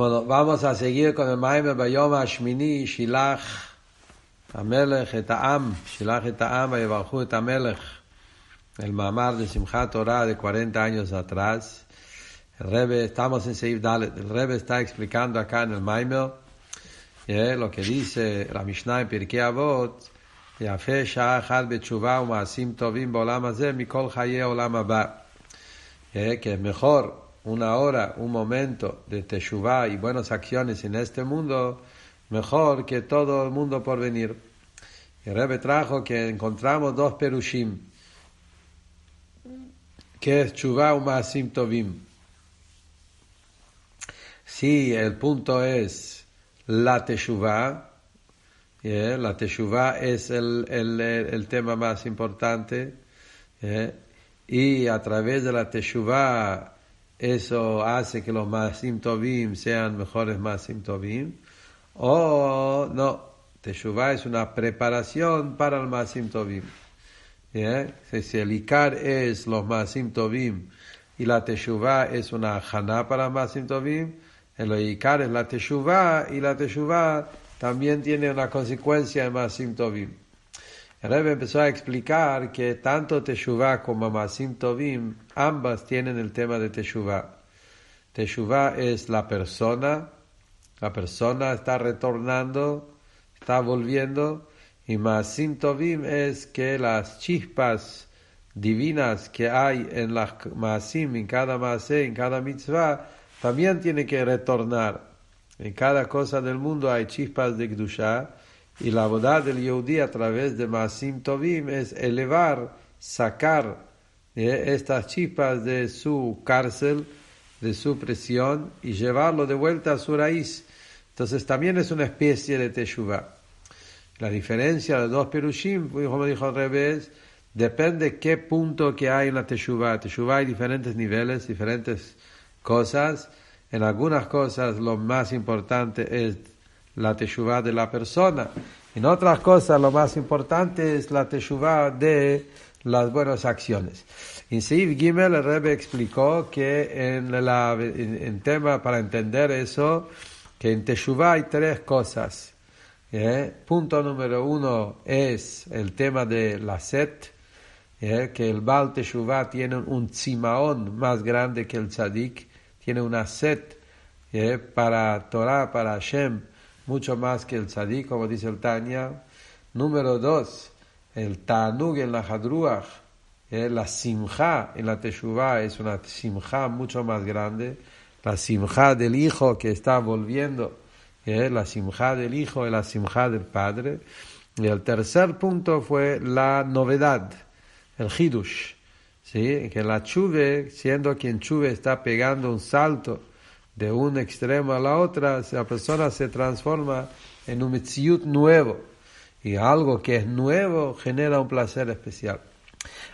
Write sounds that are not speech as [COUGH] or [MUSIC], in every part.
ועמוס הסגירקו ומיימר ביום השמיני שילח המלך את העם, שילח את העם ויברכו את המלך. אל מאמר לשמחת תורה de 40 años atrás. El Rebbe, estamos en Seif Dalet, el Rebbe está explicando acá en el Maimer ¿eh? lo que dice la Mishnah en Pirkei Avot, יפה שעה אחת בתשובה ומעשים טובים בעולם הזה מכל חיי עולם הבא. כמכור una hora, un momento de teshuvah y buenas acciones en este mundo, mejor que todo el mundo por venir. Y Rebbe trajo que encontramos dos perushim, que es teshuvah o masim tovim. Si el punto es la teshuvah, la teshuvah es el, el, el, tema más importante, y a través de la teshuvah eso hace que los Masim Tovim sean mejores Masim Tovim, o no, Teshuvah es una preparación para el Masim Tovim. Si el Ikar es los Masim Tovim y la Teshuvah es una Haná para Masim Tovim, el Ikar es la Teshuvah y la Teshuvah también tiene una consecuencia en Masim Tovim. El Rebbe empezó a explicar que tanto Teshuvah como Masim Tovim, ambas tienen el tema de Teshuvah. Teshuvah es la persona, la persona está retornando, está volviendo, y Masim Tovim es que las chispas divinas que hay en las Masim, en cada Masé, en cada mitzvah, también tiene que retornar. En cada cosa del mundo hay chispas de Gdusha, y la boda del Yehudi a través de Masim Tovim es elevar, sacar eh, estas chispas de su cárcel, de su presión y llevarlo de vuelta a su raíz. Entonces también es una especie de Teshuvah. La diferencia de dos Perushim, como dijo al revés, depende qué punto que hay en la Teshuvah. Teshuvah hay diferentes niveles, diferentes cosas. En algunas cosas lo más importante es la teshuvah de la persona. En otras cosas, lo más importante es la teshuvah de las buenas acciones. En Seif Gimel, el Rebbe explicó que en, la, en, tema para entender eso, que en teshuvah hay tres cosas. ¿eh? Punto número uno es el tema de la set, ¿eh? que el Baal Teshuvah tiene un tzimaón más grande que el tzadik, tiene una set ¿eh? para Torah, para Hashem, mucho más que el tzadí, como dice el Tanya. Número dos, el tanug en la hadruach, eh, la simja en la teshuvah es una simja mucho más grande. La simja del hijo que está volviendo, eh, la simja del hijo y la simja del padre. Y el tercer punto fue la novedad, el hidush. ¿sí? Que la chuve, siendo quien chuve está pegando un salto, de un extremo a la otra, la persona se transforma en un mitziut nuevo. Y algo que es nuevo genera un placer especial.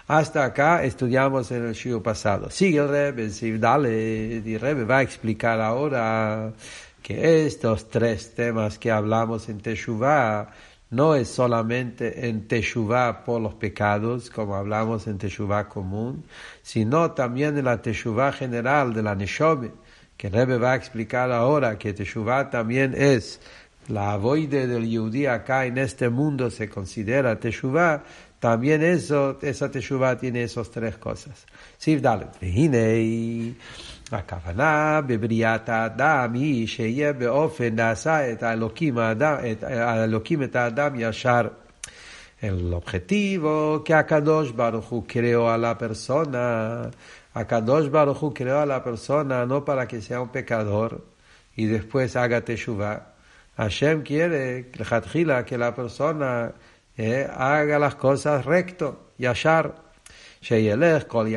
Hasta acá estudiamos en el show pasado. Sigue el Rebbe, dale, y Rebbe va a explicar ahora que estos tres temas que hablamos en Teshuvah no es solamente en Teshuvah por los pecados, como hablamos en Teshuvah común, sino también en la Teshuvah general de la Neshome que Rebbe va a explicar ahora que Teshuvah también es la avoide del Yehudi acá en este mundo se considera Teshuvah, también eso, esa Teshuvah tiene esas tres cosas. Siv Dalet, והנה הכוונה בבריאת האדם היא שיהיה באופן נעשה את האלוקים, האדם, את, האלוקים את האדם ישר. El objetivo que Akadosh Baruch Hu creó a la persona Akadosh Baruchu creó a la persona no para que sea un pecador y después haga teshuvah. Hashem quiere que la persona eh, haga las cosas recto, yashar. Sheyelech kol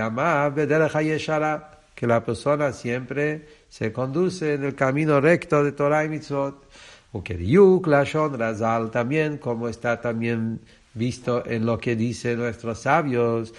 que la persona siempre se conduce en el camino recto de Torah y Mitzvot. Ukeriuk lashon razal también, como está también visto en lo que dicen nuestros sabios,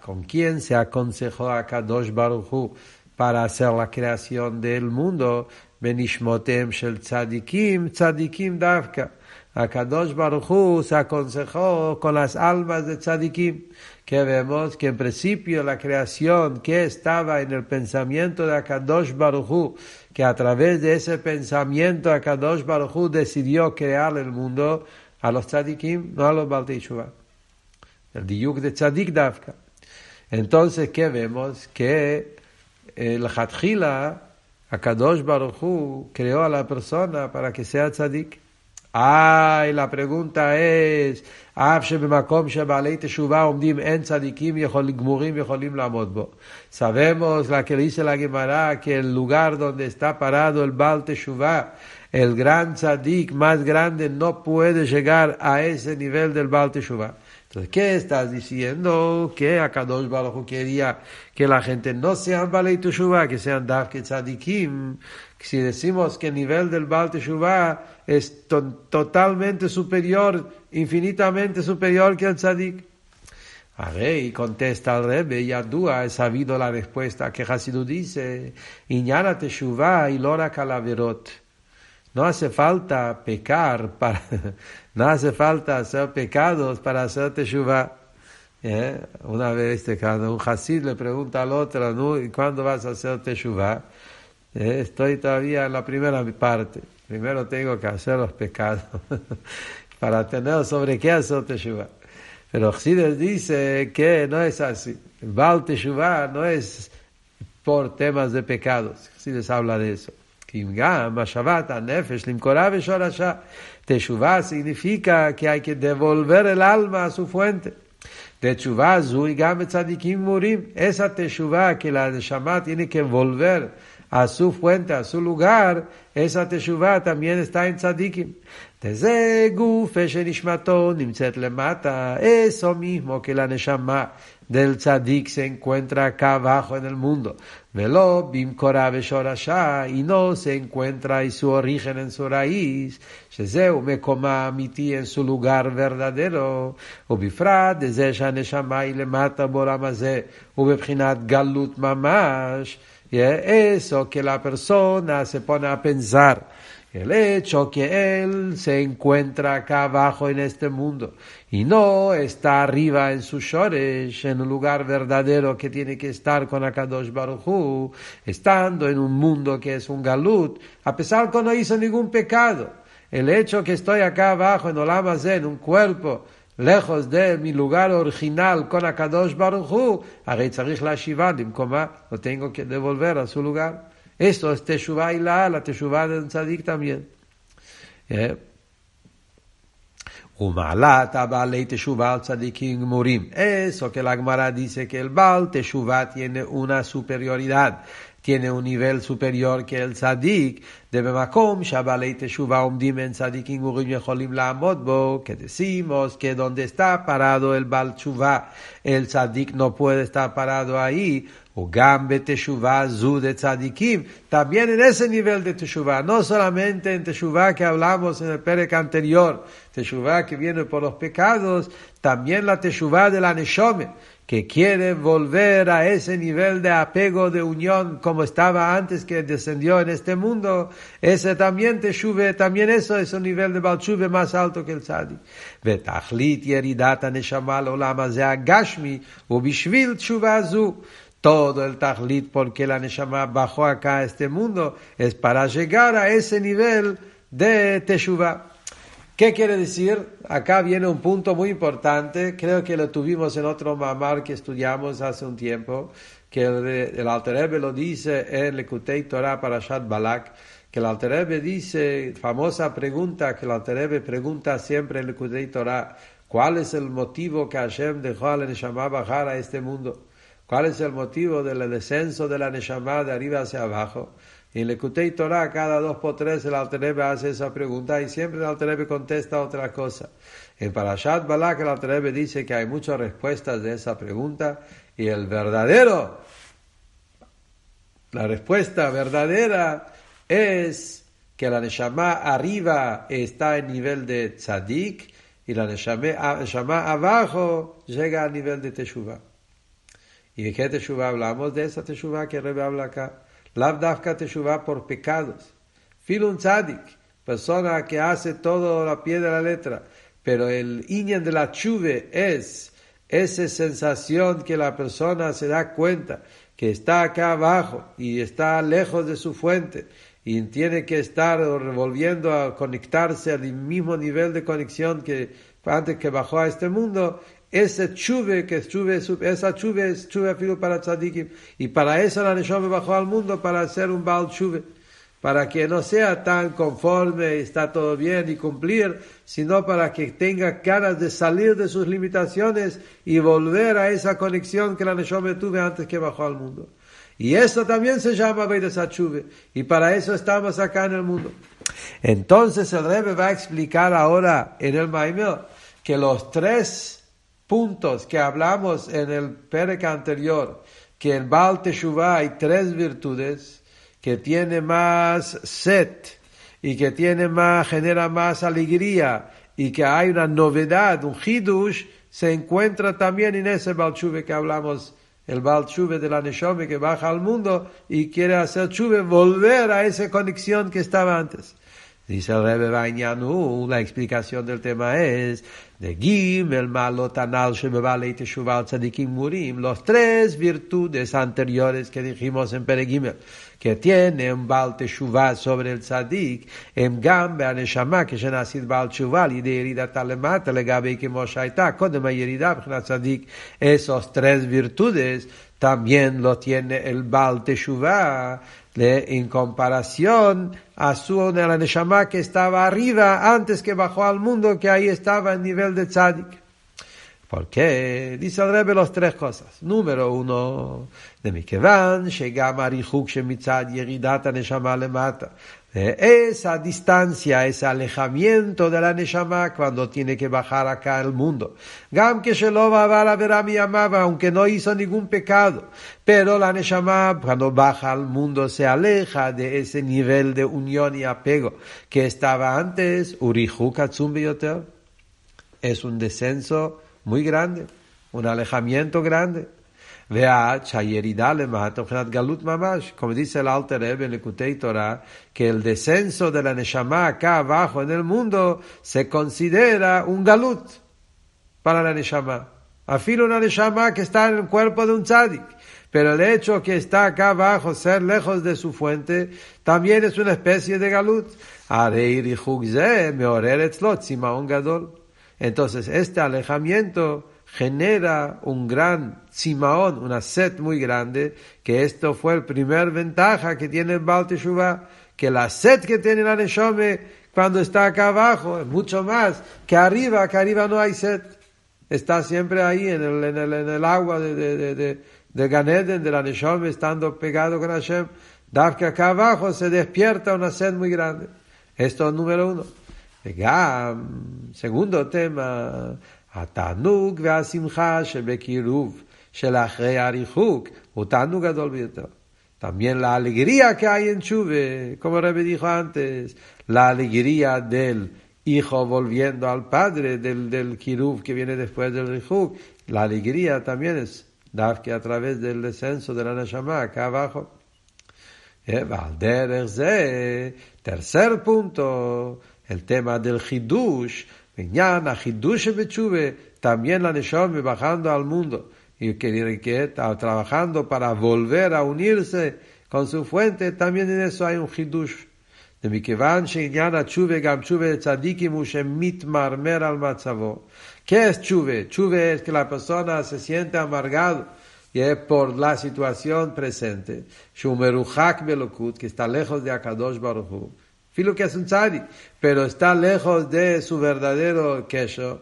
con quién se aconsejó a Kadosh Baruchu para hacer la creación del mundo, Benishmotem Shel Tzadikim, Tzadikim Davka, Akadosh Baruchu se aconsejó con las almas de tzadikim, que vemos que en principio la creación que estaba en el pensamiento de Akadosh Baruchu, que a través de ese pensamiento Akadosh Baruchu decidió crear el mundo a los tzadikim, no a los Baltei El diyuk de tzadik dafka. Entonces, ¿qué vemos? Que el Hatjila, Akadosh Baruchu, creó a la persona para que sea tzadik. Ay, la pregunta es, Sabemos la que dice la Gemara que el lugar donde está parado el Baal Teshuvah, el gran tzadik más grande, no puede llegar a ese nivel del Baal Teshuvah. Entonces, ¿qué estás diciendo? Que Akadosh Baruch quería que la gente no sean Balei Teshuvah, que sean Dafke Tzadikim. Si decimos que el nivel del Baal Teshuvah es totalmente superior, infinitamente superior que el Tzadik. A y contesta al Rebbe, y Adúa, he sabido la respuesta que Hasidu dice, Iñana Teshuvah y Lora Calaverot. No hace falta pecar para, [LAUGHS] no hace falta hacer pecados para hacer teshuvah. ¿Eh? Una vez cuando un hasid le pregunta al otro, ¿no? ¿y cuándo vas a hacer teshuvah? ¿Eh? Estoy todavía en la primera parte. Primero tengo que hacer los pecados [LAUGHS] para tener sobre qué hacer teshuvah. Pero Hasid dice que no es así. El Baal no es por temas de pecados. Hasid habla de eso. Teshuvah significa que hay que devolver el alma a su fuente. Teshuvah zui gam tzadikim murim. Esa teshuvah que la Neshama tiene que volver a su fuente, a su lugar, esa teshuvah también está en tzadikim. Desde gufe shenishmato nimtzet lemata. Eso Neshama del tzadik se encuentra acá abajo en el mundo. Velo shorasha y no se encuentra en su origen en su raíz. Shezeu mekoma amiti en su lugar verdadero. Ubifrat desde shaneshama y le mata boramaze. Ubebchinat galut mamash. Y eso que la persona se pone a pensar el hecho que Él se encuentra acá abajo en este mundo y no está arriba en su shores, en un lugar verdadero que tiene que estar con Akadosh Baruchu, estando en un mundo que es un galut, a pesar que no hizo ningún pecado. El hecho que estoy acá abajo en Olam en un cuerpo, lejos de mi lugar original con Akadosh Baruchu, lo tengo que devolver a su lugar. Esto es Teshuvah y la, la Teshuvah del Tzadik también. ¿Eh? Eso que la Gemara dice que el Baal Teshuvah tiene una superioridad, tiene un nivel superior que el Tzadik, de Bemakom, Shabalei Teshuvah Omdim en Tzadikim Urim Bo, que decimos que donde está parado el Baal Teshuvah, el Tzadik no puede estar parado ahí, o Gambe Teshuvah Zu Tzadikim, también en ese nivel de Teshuvah, no solamente en Teshuvah que hablamos en el Perec anterior, Teshuvah que viene por los pecados, también la Teshuvah de la Neshome, que quiere volver a ese nivel de apego, de unión, como estaba antes que descendió en este mundo, ese también Teshuve, también eso es un nivel de Balchuve más alto que el Tzadik. ותכלית ירידת הנשמה לעולם הזה הגשמי הוא בשביל תשובה זו todo el tajlit porque la Neshama bajó acá a este mundo es para llegar a ese nivel de Teshuvah. ¿Qué quiere decir? Acá viene un punto muy importante, creo que lo tuvimos en otro mamar que estudiamos hace un tiempo, que el, el lo dice en Lekutei Torah para Shad Balak, que el Alter Rebbe dice, famosa pregunta que el Alter pregunta siempre en Lekutei Torah, ¿cuál es el motivo que Hashem dejó a la Neshama bajar a este mundo? ¿Cuál es el motivo del descenso de la Neshama de arriba hacia abajo? En Lekutei Torah, cada dos por tres, el Alterebe hace esa pregunta y siempre el Alterebe contesta otra cosa. En Parashat Balak, el Alterebe dice que hay muchas respuestas de esa pregunta y el verdadero, la respuesta verdadera es que la Neshama arriba está en nivel de tzadik y la Neshama abajo llega a nivel de Teshuvah. ¿Y de qué teshuva hablamos? De esa teshuva que Rebe habla acá. Lav dafka teshuva por pecados. Filo un tzadik. persona que hace todo a pie de la letra, pero el Inyan de la chuve es esa sensación que la persona se da cuenta que está acá abajo y está lejos de su fuente y tiene que estar volviendo a conectarse al mismo nivel de conexión que antes que bajó a este mundo, ese chuve que chuve, esa chuve es chuve filo para tzadikim y para eso la Neshome bajó al mundo para hacer un bal chuve para que no sea tan conforme, está todo bien y cumplir, sino para que tenga ganas de salir de sus limitaciones y volver a esa conexión que la Neshome tuve antes que bajó al mundo. Y eso también se llama Sachube y para eso estamos acá en el mundo. Entonces el Rebbe va a explicar ahora en el Maimel que los tres puntos que hablamos en el Perek anterior, que en Baal Teshuvah hay tres virtudes, que tiene más set y que tiene más, genera más alegría y que hay una novedad, un hidush, se encuentra también en ese Balchuve que hablamos, el Balchuve de la Neshome que baja al mundo y quiere hacer chuve, volver a esa conexión que estaba antes. Dice el Rebbe Bañanú, la explicación del tema es, de Gimel Malot Anal Shebevale Teshuvah Tzadikim Murim, los tres virtudes anteriores que dijimos en Peregimel, que tiene un Baal Teshuvah sobre el Tzadik, en Gam Beaneshama, que Shenacid Baal Teshuvah, y de Yerida Talemata, le Gabe Kemo Shaita, Kodema Yerida Tzadik, esos tres virtudes también lo tiene el Baal Teshuvah, en comparación a su la Neshama que estaba arriba antes que bajó al mundo, que ahí estaba en nivel de tzadik. ¿Por qué? Dice el Rebbe los tres cosas. Número uno, de mi van, שגם הריחוק שמצד ירידת הנשמה למטה esa distancia, ese alejamiento de la Neshama cuando tiene que bajar acá al mundo. Gam que mi amaba, aunque no hizo ningún pecado. Pero la Neshama cuando baja al mundo se aleja de ese nivel de unión y apego que estaba antes. Urihu Es un descenso muy grande, un alejamiento grande. Como dice el Alter Rebbe en el Torah, que el descenso de la Neshama acá abajo en el mundo se considera un Galut para la Neshama. Afilo una Neshama que está en el cuerpo de un tzadik. Pero el hecho que está acá abajo, ser lejos de su fuente, también es una especie de galut. Entonces, este alejamiento genera un gran simaón, una sed muy grande, que esto fue el primer ventaja que tiene el Baal que la sed que tiene la Neshome cuando está acá abajo es mucho más que arriba, que arriba no hay sed. Está siempre ahí en el, en el, en el agua de, de, de, de, Ganeden, de la Neshome, estando pegado con Hashem. que acá abajo se despierta una sed muy grande. Esto es número uno. Segundo tema, התענוג והשמחה שבקירוב של אחרי הריחוק הוא תענוג גדול ביותר. Chuve, como Rebbe dijo antes, la alegría del hijo volviendo al padre, del, del Kiruv que viene después del Rihuk, la alegría también es que a través del descenso de la Neshama acá abajo. Tercer punto, el tema del Hidush, también la Neshome bajando al mundo y que, que trabajando para volver a unirse con su fuente, también en eso hay un Hidush. De מכיוון שעניין התשובה גם תשובה צדיקים הוא שמתמרמר al מצבו. ¿Qué es chuve? Chuve es que la persona se siente amargado y es por la situación presente. Shumeruchak belokut, que está lejos de Akadosh Filo que es un tzadi, pero está lejos de su verdadero queso.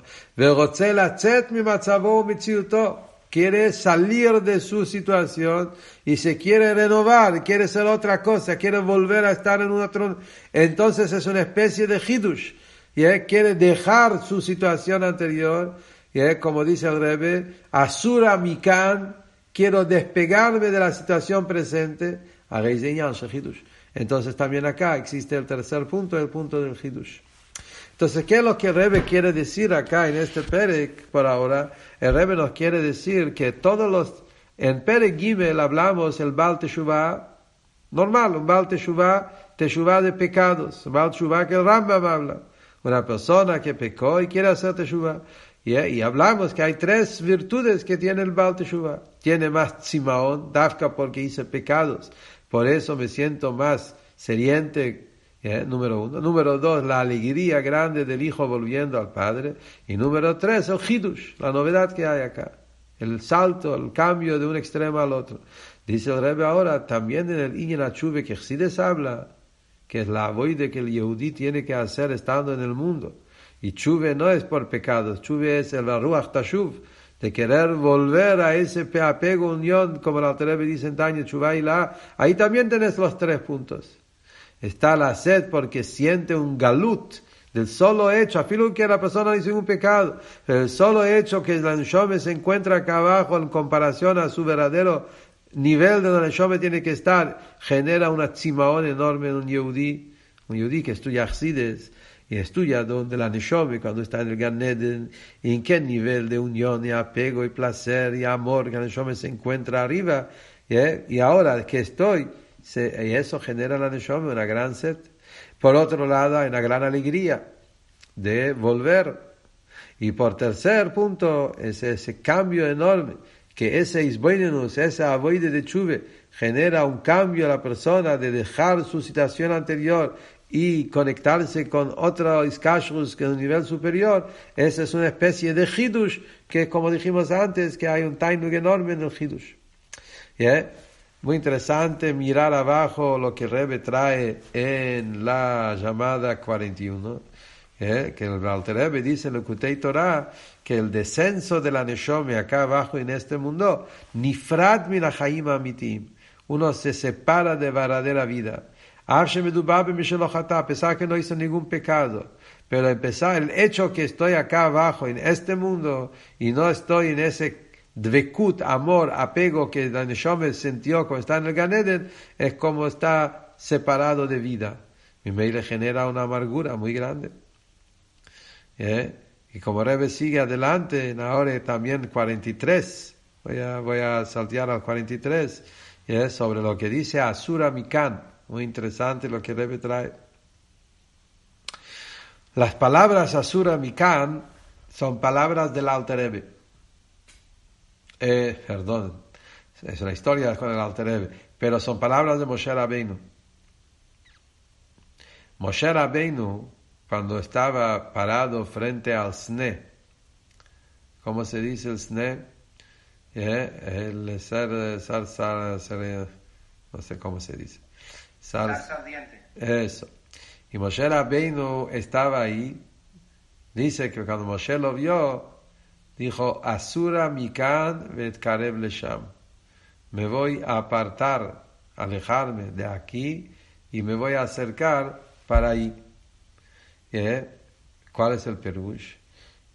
Quiere salir de su situación y se quiere renovar, quiere ser otra cosa, quiere volver a estar en un otro. Entonces es una especie de hidush. Y él quiere dejar su situación anterior. Él, como dice el Rebbe, Asura Mikan, quiero despegarme de la situación presente. Entonces también acá existe el tercer punto, el punto del Hidush. Entonces, ¿qué es lo que el Rebbe quiere decir acá en este Perek por ahora? El Rebbe nos quiere decir que todos los, en Perek Gimel hablamos el Baal Teshuvah, Normal, un Baal Teshuvah, Teshuvah de pecados, un Baal Teshuvah que el Rambam habla. Una persona que pecó y quiere hacer Teshuvah. Y, hablamos que hay tres virtudes que tiene el Baal Teshuvah. Tiene más Tzimaón, Dafka porque hice pecados. Por eso me siento más seriente, número uno. Número dos, la alegría grande del hijo volviendo al padre. Y número tres, el Hidush, la novedad que hay acá. El salto, el cambio de un extremo al otro. Dice el Rebbe ahora, también en el Inyan que Chsides habla, que es la de que el Yehudí tiene que hacer estando en el mundo. Y chuve no es por pecados, chuve es el Ruach Tashuv, de querer volver a ese apego, unión, como la Rebbe dice en Tanya, y la. Ahí también tenés los tres puntos. Está la sed porque siente un galut del solo hecho, afilo que la persona hizo un pecado, pero el solo hecho que el Anshome se encuentra acá abajo en comparación a su verdadero nivel de donde el Anshome tiene que estar, genera una tzimaón enorme en un Yehudi, un Yehudi que estudia Achsides, y estudia donde la Neshome, cuando está en el Gan y en qué nivel de unión y apego y placer y amor que la Neshome se encuentra arriba. Y ahora que estoy, y eso genera la Neshome una gran sed. Por otro lado, hay una gran alegría de volver. Y por tercer punto, es ese cambio enorme que ese isboinenus, esa avoide de chuve, genera un cambio a la persona de dejar su situación anterior y conectarse con otro iskashrus que es un nivel superior, esa es una especie de hidush que como dijimos antes, que hay un tainug enorme en el hidush. Muy interesante mirar abajo lo que Rebe trae en la llamada 41, que el Alter Rebbe dice en el Kutei Torah que el descenso de la Neshome acá abajo en este mundo, nifrat min uno se separa de verdadera vida a pesar que no hizo ningún pecado. Pero empezar el hecho que estoy acá abajo en este mundo y no estoy en ese dvekut, amor, apego que la Neshome sintió cuando está en el Ganeden, es como está separado de vida. Y le genera una amargura muy grande. ¿Eh? Y como Rebe sigue adelante, ahora también 43, voy a, voy a saltear al 43, ¿eh? sobre lo que dice Asura Mikan. Muy interesante lo que debe traer. Las palabras Asura Mikan son palabras del Alter Rebbe. Eh, perdón, es una historia con el Alter Rebbe, pero son palabras de Moshe Rabbeinu. Moshe Rabbeinu, cuando estaba parado frente al Sne, ¿cómo se dice el Sne? Eh, el ser, ser, ser, no sé cómo se dice. Eso. Y Moshe Rabbeinu estaba ahí. Dice que cuando Moshe lo vio, dijo, Asura mikan vet karev lesham. Me voy a apartar, alejarme de aquí y me voy a acercar para ahí. ¿Eh? ¿Cuál es el perush?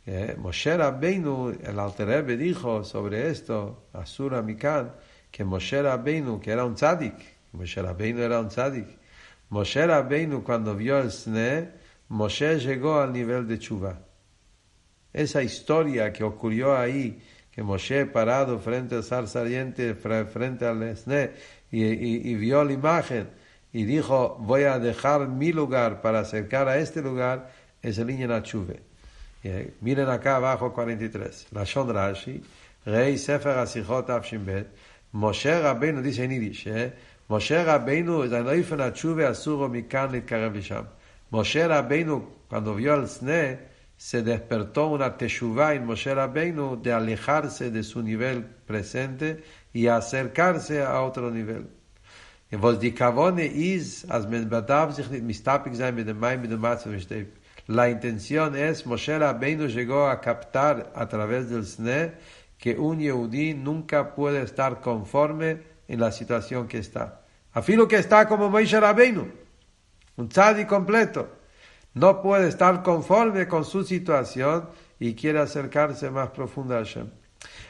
¿Eh? Moshe Rabbeinu, el Alter dijo sobre esto, Asura mikan, que Moshe Rabbeinu, que era un tzadik, Moshe Rabbeinu era un tzadik. Moshe Rabbeinu cuando vio el Sne, Moshe llegó al nivel de Chuba. Esa historia que ocurrió ahí, que Moshe parado frente al zar saliente, frente al Sne, y, vio la imagen y dijo, voy a dejar mi lugar para acercar a este lugar, es el Inyan Chuve. Miren acá abajo 43. La Shon Rashi, Rey Sefer Asichot Avshimbet, Moshe Rabbeinu dice en Yiddish, eh, Moshe Rabbeinu. Moshe Rabbeinu, cuando vio al Sne, se despertó una teshuva en Moshe Rabbeinu de alejarse de su nivel presente y acercarse a otro nivel. La intención es, Moshe Rabbeinu llegó a captar a través del Sne que un Yehudí nunca puede estar conforme en la situación que está. Afilo que está como Moishe Rabbeinu, un tzadi completo. No puede estar conforme con su situación y quiere acercarse más profundo a Hashem.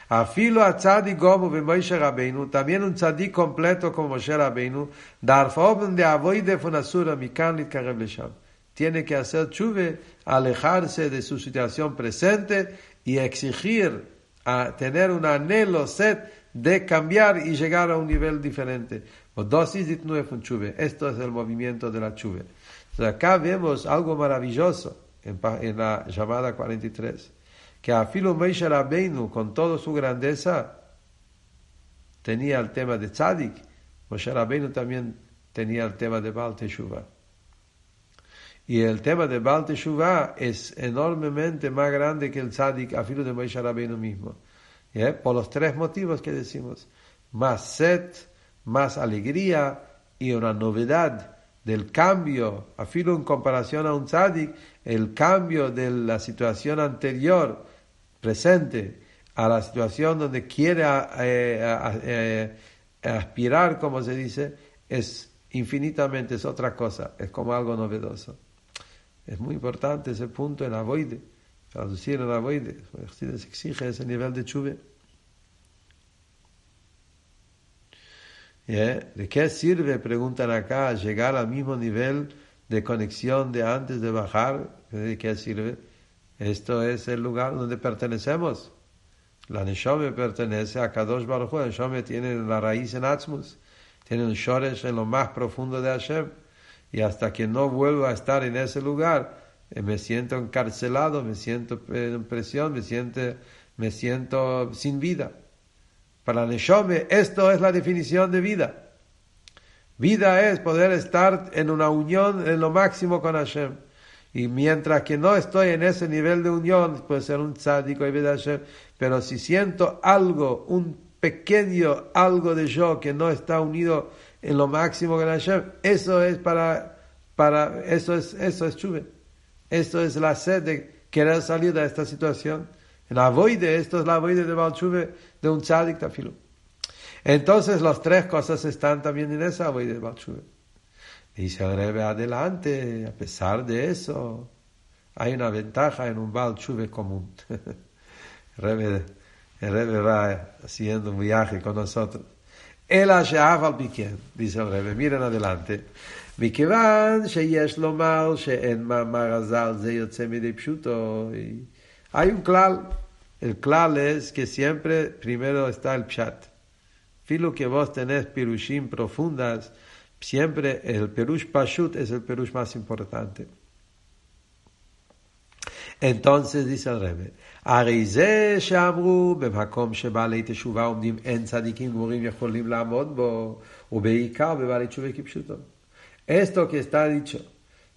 Afilo a tzadi gomu de Moishe Rabbeinu, también un tzadi completo como Moshe Rabbeinu, dar de avoide fonasura mikan litkarev lesham. Tiene que hacer chuve, alejarse de su situación presente y exigir a tener un anhelo, sed de cambiar y llegar a un nivel diferente. O dosis de chuve. Esto es el movimiento de la chuve. acá vemos algo maravilloso en, en la llamada 43. Que a Filo Meisha Rabbeinu, con toda su grandeza, tenía el tema de Tzadik. Moshe Rabbeinu también tenía el tema de Baal Teshuvah. Y el tema de Baal Teshuvah es enormemente más grande que el Tzadik, a filo de Moshe Rabbeinu mismo. Por los tres motivos que decimos. Más set, más alegría y una novedad del cambio, a filo en comparación a un tzadik, el cambio de la situación anterior, presente, a la situación donde quiere eh, eh, aspirar, como se dice, es infinitamente, es otra cosa, es como algo novedoso. Es muy importante ese punto en Avoide, traducir en Avoide, se exige ese nivel de chuve. ¿De qué sirve, preguntan acá, llegar al mismo nivel de conexión de antes de bajar? ¿De qué sirve? Esto es el lugar donde pertenecemos. La Neshome pertenece a Kadosh Baruch La Neshome tiene la raíz en Atzmus, tiene un Shoresh en lo más profundo de Hashem. Y hasta que no vuelva a estar en ese lugar, eh, me siento encarcelado, me siento en presión, me siento, me siento sin vida. Para Neshome, esto es la definición de vida. Vida es poder estar en una unión en lo máximo con Hashem. Y mientras que no estoy en ese nivel de unión, puede ser un tzádico y Hashem, pero si siento algo, un pequeño algo de yo que no está unido en lo máximo con Hashem, eso es para, para eso es, eso es chuve. Esto es la sed de querer salir de esta situación. La voide, esto es la voide de Balchuve, de un tzadik tafilo. Entonces, las tres cosas están también en esa voide de Balchuve. Dice el Rebbe adelante, a pesar de eso, hay una ventaja en un Balchuve común. el, Rebbe, el Rebbe va haciendo un viaje con nosotros. El al piquen, dice el Rebbe, miren adelante. מכיוון שיש לומר שאין מאמר הז"ל זה יוצא מדי פשוטו. Hay un clal, el clal es que siempre primero está el pshat. Filo que vos tenés pirushim profundas, siempre el perush pashut es el perush más importante. Entonces dice el Rebbe, הרי זה שאמרו במקום שבעלי תשובה עומדים אין צדיקים גמורים יכולים לעמוד בו, ובעיקר בבעלי תשובה כפשוטו. Esto que está dicho,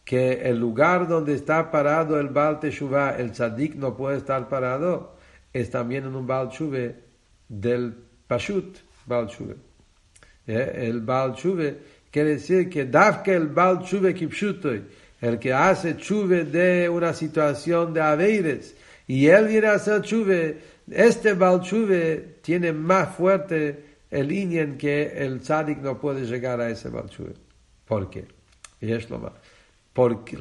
que el lugar donde está parado el Baal Teshuvah, el tzadik no puede estar parado, es también en un Baal Tshuve del Pashut Baal Tshuve. ¿Eh? El Baal Tshuve quiere decir que Dafke el Baal Tshuve Kipshutoy, el que hace Tshuve de una situación de Aveires, y él viene a hacer Tshuve, este Baal Tshuve tiene más fuerte el inyen que el tzadik no puede llegar a ese Baal Tshuve. ¿Por qué? Y es lo más. Porque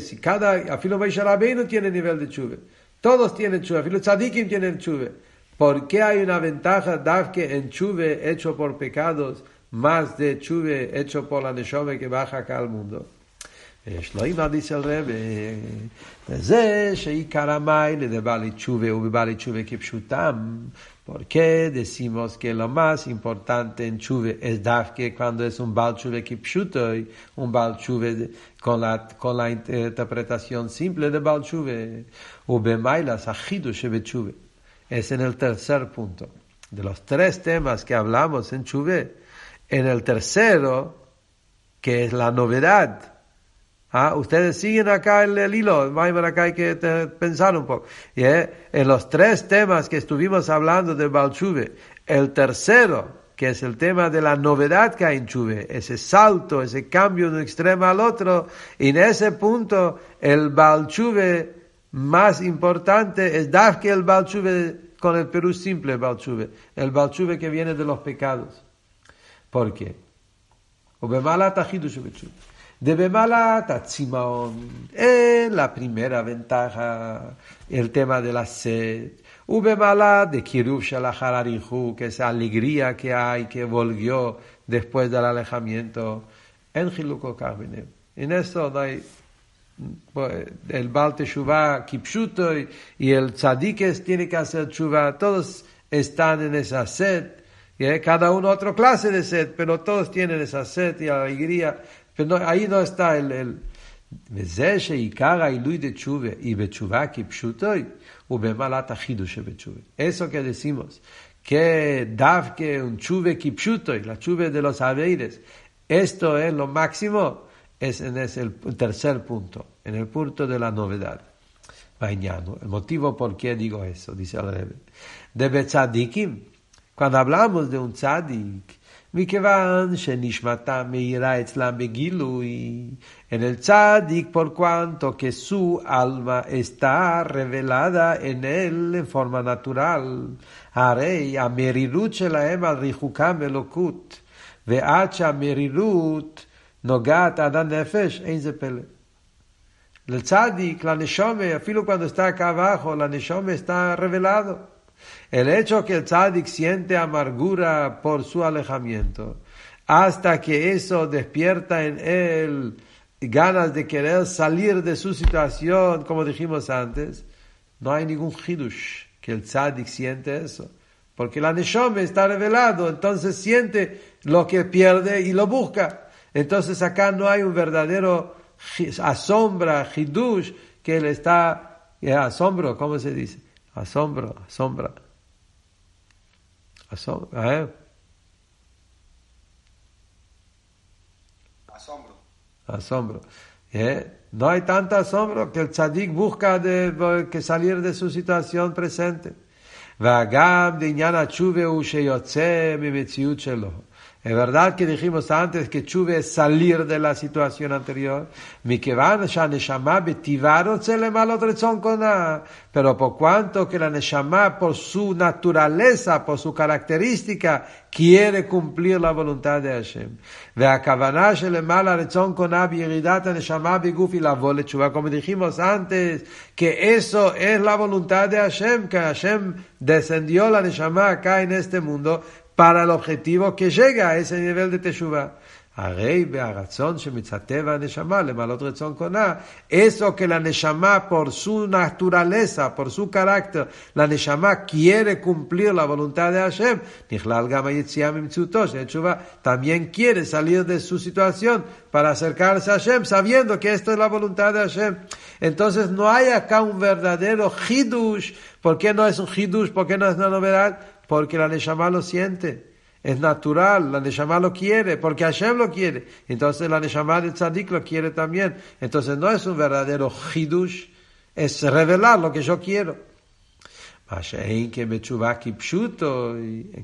si cada, afilo no tiene nivel de chuve. Todos tienen chuve, afilo tzadikim tienen chuve. ¿Por qué hay una ventaja que en chuve hecho por pecados más de chuve hecho por la neshome que baja acá al mundo? Es lo mismo dice el Rebbe, וזה שעיקר המיילה לבעלי תשובה ובבעלי תשובה כפשוטם ¿Por qué decimos que lo más importante en Chuve es Dafke cuando es un Baal Chuve Kipshuto, un Baal Chuve con la, con la interpretación simple de Baal Chuve? Ubemailas Achidu Sheve Chuve. Es en el tercer punto. De los tres temas que hablamos en Chuve, en el tercero, que es la novedad, Ah, ustedes siguen acá el, el hilo, acá hay que pensar un poco. ¿eh? En los tres temas que estuvimos hablando de Balchuve, el tercero, que es el tema de la novedad que hay en Chuve, ese salto, ese cambio de un extremo al otro, y en ese punto el Balchuve más importante es dar que el Balchuve con el Perú simple Balchuve, el Balchuve que viene de los pecados. ¿Por qué? De Bemala Tatzimaon, en la primera ventaja, el tema de la sed. Ubemala de Kirub Shalachararihu, que esa alegría que hay, que volvió después del alejamiento. En Hiluko En eso no pues, el Baal Teshuvah Kipshuto y el Tzadikes tiene que hacer Teshuvah, todos están en esa sed Cada uno otra clase de sed, pero todos tienen esa sed y alegría. Pero ahí no está el... el וזה שעיקר העילוי דתשובה היא בתשובה כפשוטוי ובמעלת החידוש שבתשובה. Eso que decimos, que dafke un chuve kipshutoy, la chuve de los aveires, esto es lo máximo, es en ese el tercer punto, en el punto de la novedad. El motivo por qué digo eso, dice el Rebbe. De betzadikim, cuando hablamos de un tzadik, מכיוון שנשמתה מאירה אצלם בגילוי, tzadik por cuanto que su alma está revelada en él en forma natural. הרי המרירות שלהם על ריחוקם אלוקות, ועד שהמרירות נוגעת עד הנפש, אין זה פלא. La neshome, afilo cuando está acá abajo, la neshome está. El hecho que el tzadik siente amargura por su alejamiento, hasta que eso despierta en él ganas de querer salir de su situación, como dijimos antes, no hay ningún hidush que el tzadik siente eso. Porque la neshome está revelado, entonces siente lo que pierde y lo busca. Entonces acá no hay un verdadero asombra, hidush, que él está, eh, asombro, ¿cómo se dice? Asombro, asombra. Asombro. ¿eh? Asombro. Asombro. ¿Eh? No hay tanto asombro que el tzadik busca de, que salir de su situación presente. והגם בעניין התשובה הוא שיוצא ממציאות שלו. Es verdad que dijimos antes que chuve es salir de la situación anterior. Pero por cuanto que la Neshama, por su naturaleza, por su característica, quiere cumplir la voluntad de Hashem. Como dijimos antes, que eso es la voluntad de Hashem, que Hashem descendió la Neshama acá en este mundo para el objetivo que llega a ese nivel de Teshuvah. eso que la Neshama por su naturaleza, por su carácter, la Neshama quiere cumplir la voluntad de Hashem, también quiere salir de su situación para acercarse a Hashem, sabiendo que esta es la voluntad de Hashem. Entonces no hay acá un verdadero hidush. ¿Por qué no es un hidush? ¿Por qué no es una novedad? Porque la Neshama lo siente. Es natural, la Neshama lo quiere, porque Hashem lo quiere. Entonces la Neshama de Tzadik lo quiere también. Entonces no es un verdadero hidush, es revelar lo que yo quiero. En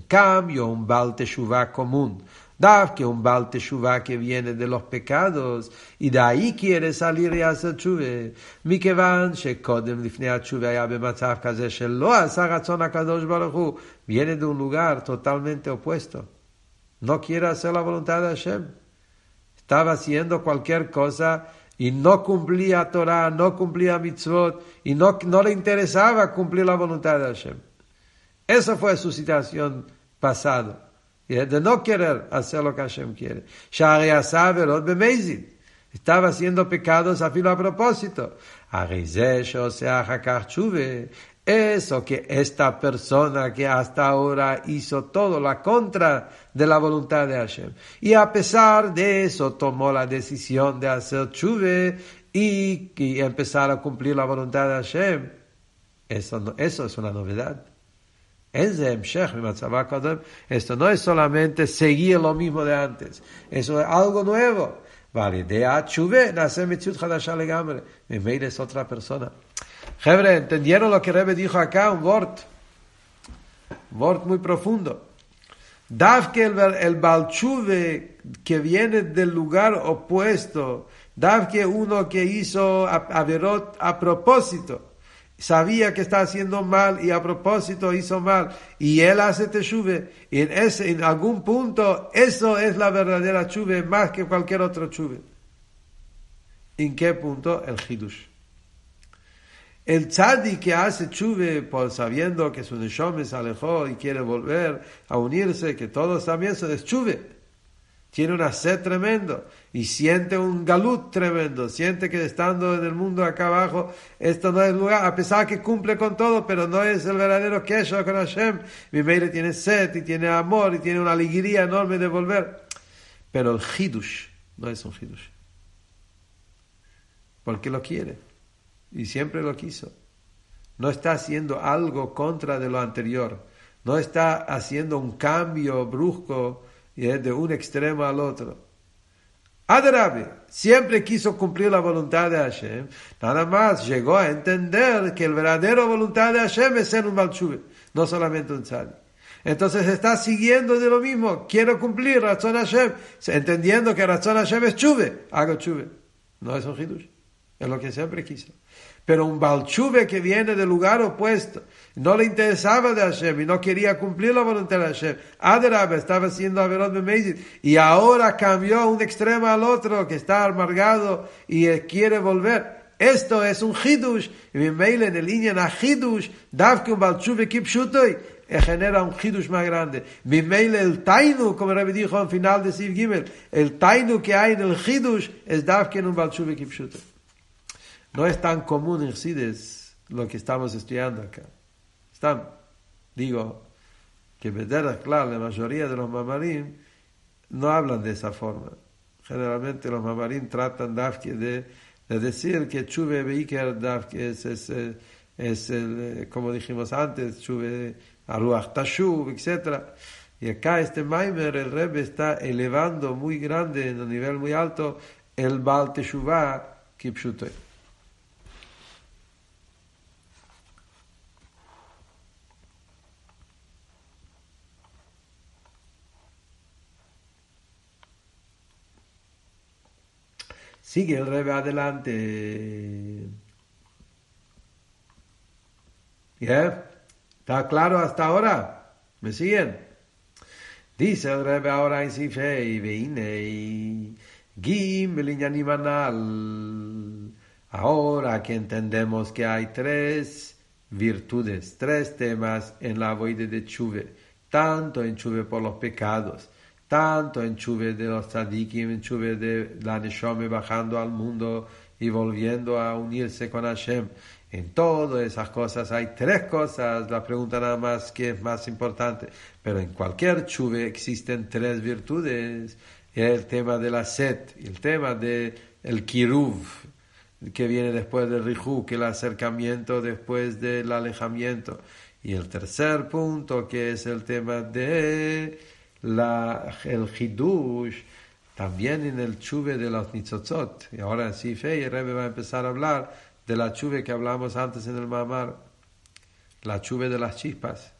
cambio, un Baal común Dav que un Baal Teshuvah que viene de los pecados y de ahí quiere salir y hacer chuve. מכיוון שקודם לפני התשובה היה במצב כזה שלא עשה רצון הקדוש ברוך הוא, viene de un lugar totalmente opuesto. No quiere hacer la voluntad de Hashem. Estaba haciendo cualquier cosa y no cumplía Torah, no cumplía mitzvot y no, no le interesaba cumplir la voluntad de Hashem. Esa fue su situación pasada de no querer hacer lo que Hashem quiere. Estaba haciendo pecados a filo a propósito. Eso que esta persona que hasta ahora hizo todo la contra de la voluntad de Hashem. Y a pesar de eso tomó la decisión de hacer chuve y, y empezar a cumplir la voluntad de Hashem. Eso, eso es una novedad. Esto no es solamente seguir lo mismo de antes, eso es algo nuevo. Vale, de Achuve nace Hadasha. Meir es otra persona. Jebre, ¿entendieron lo que Rebe dijo acá? Un wort. Un wort muy profundo. Dav el, el Balchuve que viene del lugar opuesto, Dav que uno que hizo Averot a propósito, sabía que está haciendo mal y a propósito hizo mal. Y él hace teshuve. Y en ese en algún punto eso es la verdadera chuve más que cualquier otro chuve. ¿en qué punto? el hidush. El tzadi que hace chuve por sabiendo que su neshome se alejó y quiere volver a unirse que todos también se deschuve tiene una sed tremendo y siente un galut tremendo, siente que estando en el mundo acá abajo, esto no es lugar, a pesar que cumple con todo, pero no es el verdadero Kesha con Hashem. Mi madre tiene sed y tiene amor y tiene una alegría enorme de volver. Pero el Hidush no es un Hidush. Porque lo quiere y siempre lo quiso. No está haciendo algo contra de lo anterior. No está haciendo un cambio brusco de un extremo al otro. Adarabe, siempre quiso cumplir la voluntad de Hashem, nada más llegó a entender que el verdadero voluntad de Hashem es ser un Balchuve, no solamente un tzadi. Entonces está siguiendo de lo mismo, quiero cumplir razón Hashem, entendiendo que razón Hashem es chuve, hago chuve, no es un hidush, es lo que siempre quiso. Pero un Balchuve que viene del lugar opuesto, no le interesaba de Hashem y no quería cumplir la voluntad de Hashem. Adrab estaba haciendo Averot y ahora cambió a un extremo al otro que está amargado y quiere volver. Esto es un hidush. Y mail en el línea hidush, davke un balchuve kipshutoy, eh, genera un hidush más grande. Mail el tainu, como Rabbi dijo al final de Siv Gimel, el tainu que hay en el hidush es davke un balchuve kipshutoy. No es tan común en Sides lo que estamos estudiando acá. Están, digo, que claro, la mayoría de los mamarín no hablan de esa forma. Generalmente los mamarín tratan de, de decir que chuve beiker es, es, es, el, como dijimos antes, chuve aruach tashuv, etc. Y acá este Maimer, el Rebbe está elevando muy grande, en un nivel muy alto, el Baal Teshuvah Kipshutoi. Sigue el rebe adelante. ¿Ya? ¿Está claro hasta ahora? ¿Me siguen? Dice el rebe ahora en Sifei, Veine, Gimel manal. Ahora que entendemos que hay tres virtudes, tres temas en la voide de Chuve, tanto en Chuve por los pecados, tanto en Chuve de los tzadikim, en Chuve de la Neshome bajando al mundo y volviendo a unirse con Hashem. En todas esas cosas hay tres cosas, la pregunta nada más que es más importante, pero en cualquier Chuve existen tres virtudes, el tema de la set, el tema de el kiruv, que viene después del rihu, que el acercamiento después del alejamiento, y el tercer punto que es el tema de la, el Hidush, también en el chuve de los Nitzotzot. Y ahora sí, Fe, el Rebbe va a empezar a hablar de la chuve que hablamos antes en el Mamar, la chuve de las chispas.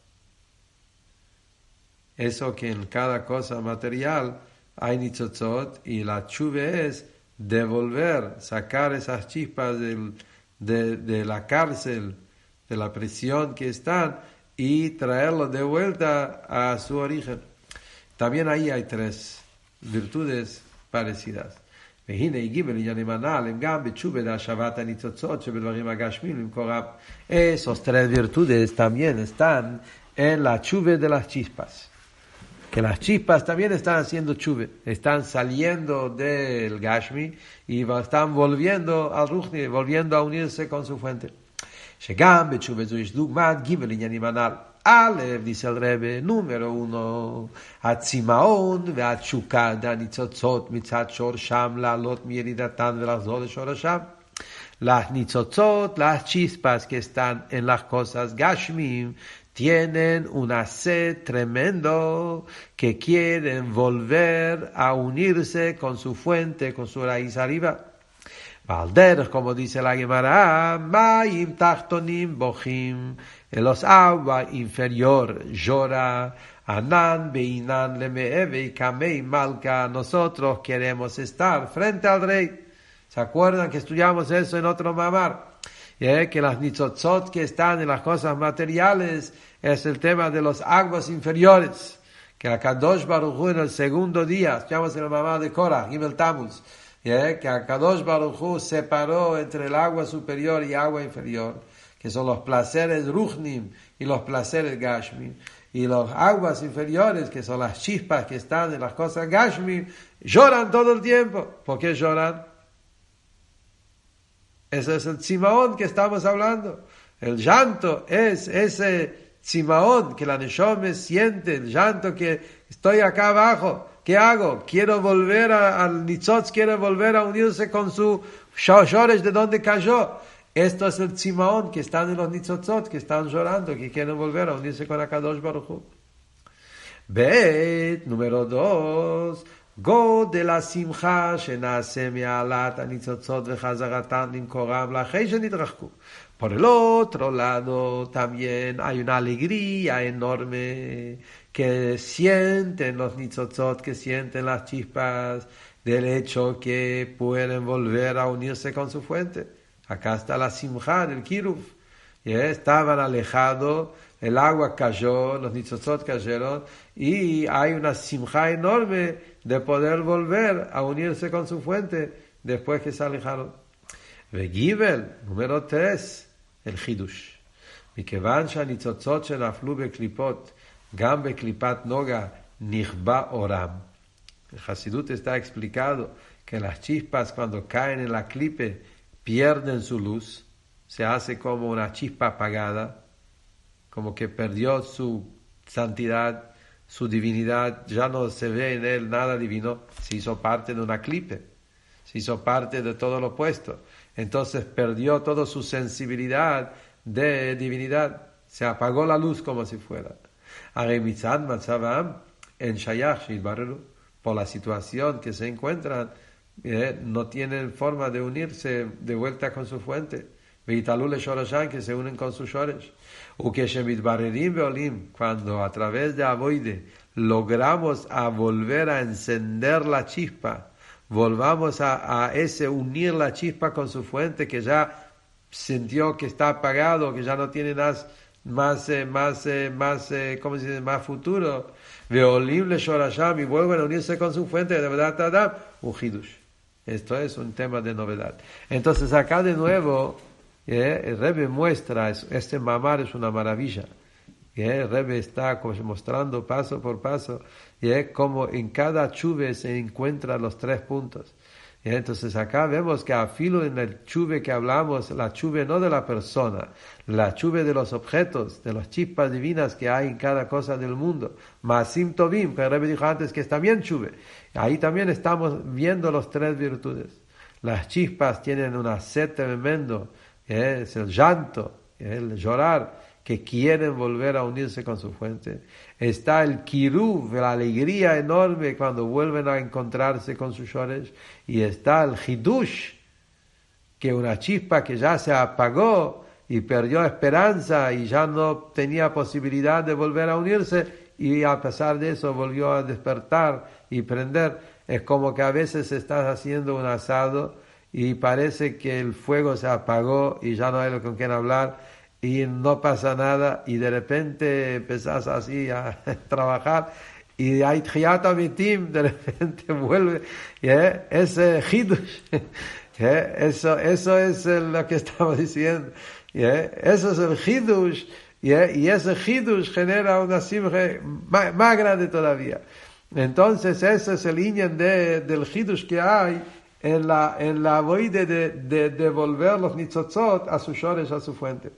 Eso que en cada cosa material hay Nitzotzot y la chuve es devolver, sacar esas chispas de, de la cárcel, de la prisión que están y traerlo de vuelta a su origen. También ahí hay tres virtudes parecidas. Esos tres virtudes también están en la chuve de las chispas. Que las chispas también están haciendo chuve, están saliendo del Gashmi y están volviendo al Ruchni, volviendo a unirse con su fuente. שגם בתשובה זו יש דוגמת גיבל עניינים הנ"ל. Aleph, dice el Rebbe, número uno, Atzimaón, Veachuka, Danitzotzot, Mitzat Shorsham, Lalot, Mieridatan, Velazor, Shorasham. Las nitzotzot, las chispas que están en las cosas Gashmim, tienen una sed tremendo que quieren volver a unirse con su fuente, con su raíz arriba. Valder, como dice la Gemara, Maim Tachtonim Bochim, en los agua inferior llora, Anan Beinan Lemeeve Kamei Malka, nosotros queremos estar frente al rey. ¿Se acuerdan que estudiamos eso en otro mamar? Que las nitzotzot que están en las cosas materiales es el tema de los aguas inferiores. Que la Kadosh Baruch en el segundo día, estudiamos en el mamá de Korah, Gimel Tamuz, que Akadosh Baruch separó entre el agua superior y agua inferior, que son los placeres Ruchnim y los placeres Gashmim. Y los aguas inferiores, que son las chispas que están en las cosas Gashmi, lloran todo el tiempo. ¿Por qué lloran? Ese es el Tzimaón que estamos hablando. El llanto es ese Tzimaón que la Neshome siente, el llanto que estoy acá abajo. ¿Qué hago? Quiero volver al Nitzotz, quiero volver a unirse con su Shoshores de donde cayó. Esto es el Tzimaón que están en los Nitzotzot, que están llorando, que quieren volver a unirse con Akadosh Baruch Hu. Bet, número dos. God de la simcha שנעשה מעלת הניצוצות וחזרתן למקורם לאחרי שנתרחקו. Por el otro lado, también hay una alegría enorme que sienten los nitzotzot, que sienten las chispas del hecho que pueden volver a unirse con su fuente. Acá está la simcha del kiruf. Estaban alejados, el agua cayó, los nitzotzot cayeron y hay una simcha enorme de poder volver a unirse con su fuente después que se alejaron. Vegibel, número 3, el Hidush. מכיוון שהניצוצות שנפלו בקליפות, גם בקליפת נוגה, נכבה אורם. El Hasidut está explicado que las chispas cuando caen en la clipe pierden su luz, se hace como una chispa apagada, como que perdió su santidad, su divinidad, ya no se ve en él nada divino, se hizo parte de una clipe, se hizo parte de todo lo opuesto. Entonces perdió toda su sensibilidad de divinidad, se apagó la luz como si fuera. en Shayach por la situación que se encuentran, eh, no tienen forma de unirse de vuelta con su fuente. que se unen con sus shores. Cuando a través de Avoide logramos a volver a encender la chispa, volvamos a, ese unir la chispa con su fuente que ya sintió que está apagado, que ya no tiene más, más, eh, más, eh, más, eh, ¿cómo se dice? más futuro. Veolim y vuelven a unirse con su fuente de verdad, un hidush. Esto es un tema de novedad. Entonces acá de nuevo ¿eh? El Rebbe muestra, este mamar es una maravilla. ¿eh? El Rebbe está mostrando paso por paso ¿eh? como en cada chuve se encuentran los tres puntos. Entonces acá vemos que a filo en el chuve que hablamos, la chuve no de la persona, la chuve de los objetos, de las chispas divinas que hay en cada cosa del mundo. Masim Tobim, que Rebbe dijo antes que es también chuve. Ahí también estamos viendo las tres virtudes. Las chispas tienen una sed tremendo es el llanto, el llorar, que quieren volver a unirse con su fuente. Está el kiruv, la alegría enorme cuando vuelven a encontrarse con sus shores. Y está el hidush, que una chispa que ya se apagó y perdió esperanza y ya no tenía posibilidad de volver a unirse y a pesar de eso volvió a despertar y prender. Es como que a veces estás haciendo un asado y parece que el fuego se apagó y ya no hay con quien hablar y no pasa nada y de repente empezás así a [LAUGHS] trabajar y hay mitim, de repente [LAUGHS] vuelve, ¿eh? ese hidush, [LAUGHS] ¿eh? eso, eso es lo que estamos diciendo, ¿eh? eso es el hidush, y ese hidush genera una simre más, más, grande todavía. Entonces ese es el iñen de, del hidush que hay en la, en la de, de, devolver los nitzotzot a sus shores, a su fuente.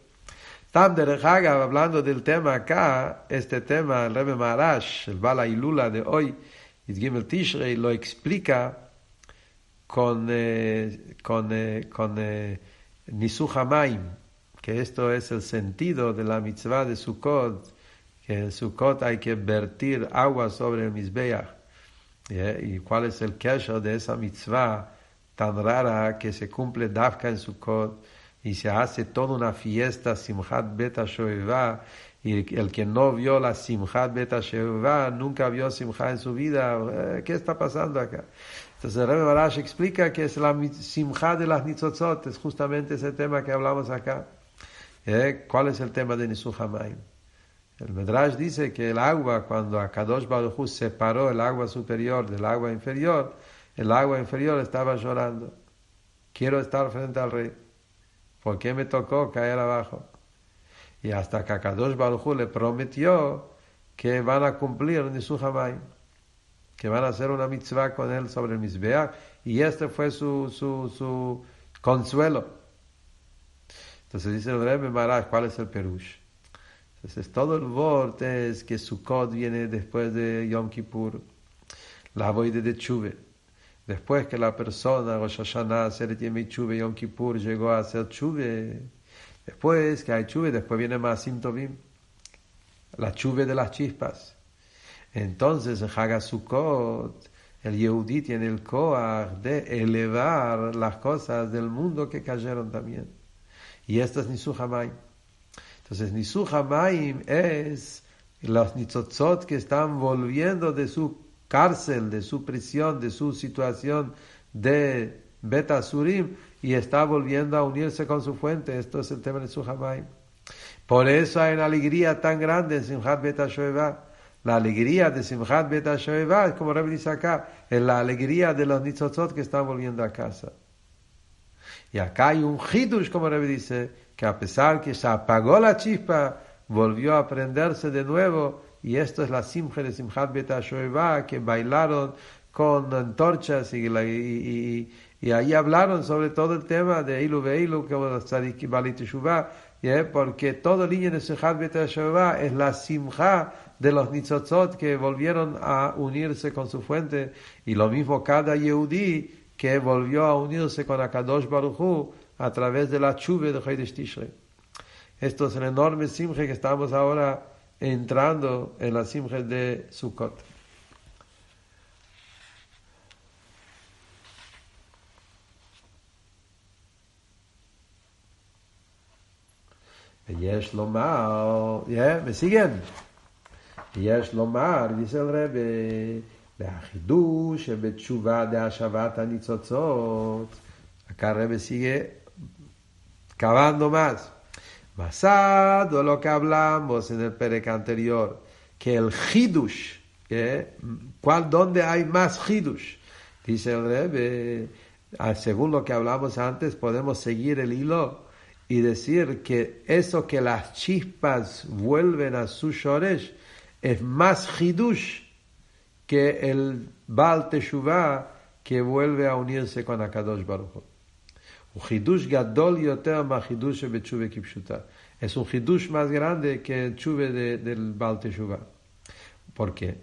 Tam de hablando del tema acá, este tema, el Rebbe Maharash, el Bala Ilula de hoy, Gimel Tishrei, lo explica con, eh, con, eh, con eh, que esto es el sentido de la mitzvah de Sukkot, que en Sukkot hay que vertir agua sobre el Mizbeach. ¿Y cuál es el kesher de esa mitzvah tan rara que se cumple Dafka en Sukkot y se hace toda una fiesta, Simchat Beta Shoeva, y el que no vio la Simchat Beta Shoeva nunca vio Simchat en su vida. Eh, ¿Qué está pasando acá? Entonces el Rebbe Barash explica que es la Simchat de las Nitzotzot, es justamente ese tema que hablamos acá. ¿Eh? ¿Cuál es el tema de Nisuhamayim? El Medrash dice que el agua, cuando Akadosh Baruch Hu separó el agua superior del agua inferior, el agua inferior estaba llorando. Quiero estar frente al rey. ¿Por qué me tocó caer abajo? Y hasta que Akadosh Baruj le prometió que van a cumplir Nisuhamayim, que van a hacer una mitzvah con él sobre el Mizbeach, y este fue su, su, su consuelo. Entonces dice el Rebbe Maraj, ¿cuál es el Perush? Entonces todo el vorte es que Sukkot viene después de Yom Kippur, la boide de Chuve. Después que la persona, Rosh Hashanah, Chuve, Yom Kippur, llegó a hacer Chuve, después que hay Chuve, después viene Masim Tovim la chuve de las chispas. Entonces en Hagasukot, el Yehudí tiene el Koach de elevar las cosas del mundo que cayeron también. Y esto es Nisu Entonces Nisu es los Nitzotzot que están volviendo de su cárcel, de su prisión, de su situación de Beta Surim y está volviendo a unirse con su fuente. Esto es el tema de Nisu por eso hay una alegría tan grande en Simchat Bet La alegría de Simchat Bet es como Rebbe dice acá, es la alegría de los nitzotzot que están volviendo a casa. Y acá hay un hidush, como Rebbe dice, que a pesar que se apagó la chispa, volvió a prenderse de nuevo. Y esto es la simja de Simchat Bet que bailaron con antorchas y, y, y, ahí hablaron sobre todo el tema de Ilu Veilu, que tzadik Balit porque todo el de Sejad Bet es la simja de los nitzotzot que volvieron a unirse con su fuente, y lo mismo cada Yehudi que volvió a unirse con Akadosh Baruchu a través de la chuve de Chodesh Tishrei. Esto es el enorme simje que estamos ahora entrando en la simja de Sukkot. ויש לומר, וסיגן, יש לומר, ויסל רבי, והחידוש שבתשובה דהשבת הניצוצות, הקרא בסיגה, כוון נומס. Basado lo que hablamos en el perec anterior, que el hidush, ¿cuál, ¿dónde hay más hidush? Dice el Rebbe, según lo que hablamos antes, podemos seguir el hilo y decir que eso que las chispas vuelven a su shoresh es más hidush que el Baal Teshuvah que vuelve a unirse con Akadosh Baruch Hidush gadol yoter ma hidush bechuve kipshuta. Es un hidush más grande que el chuve de, del Baal Teshuvah. ¿Por qué?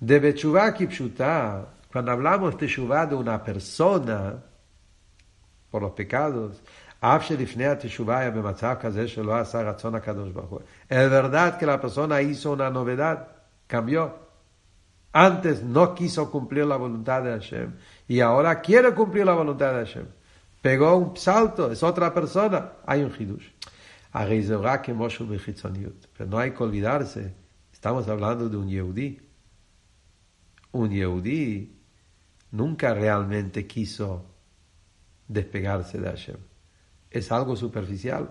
De bechuva kipshuta, cuando hablamos de Teshuvah de una persona por los pecados, es verdad que la persona hizo una novedad, cambió. Antes no quiso cumplir la voluntad de Hashem y ahora quiere cumplir la voluntad de Hashem. Pegó un salto, es otra persona, hay un hidush. Pero no hay que olvidarse, estamos hablando de un Yehudi. Un Yehudi nunca realmente quiso despegarse de Hashem es algo superficial.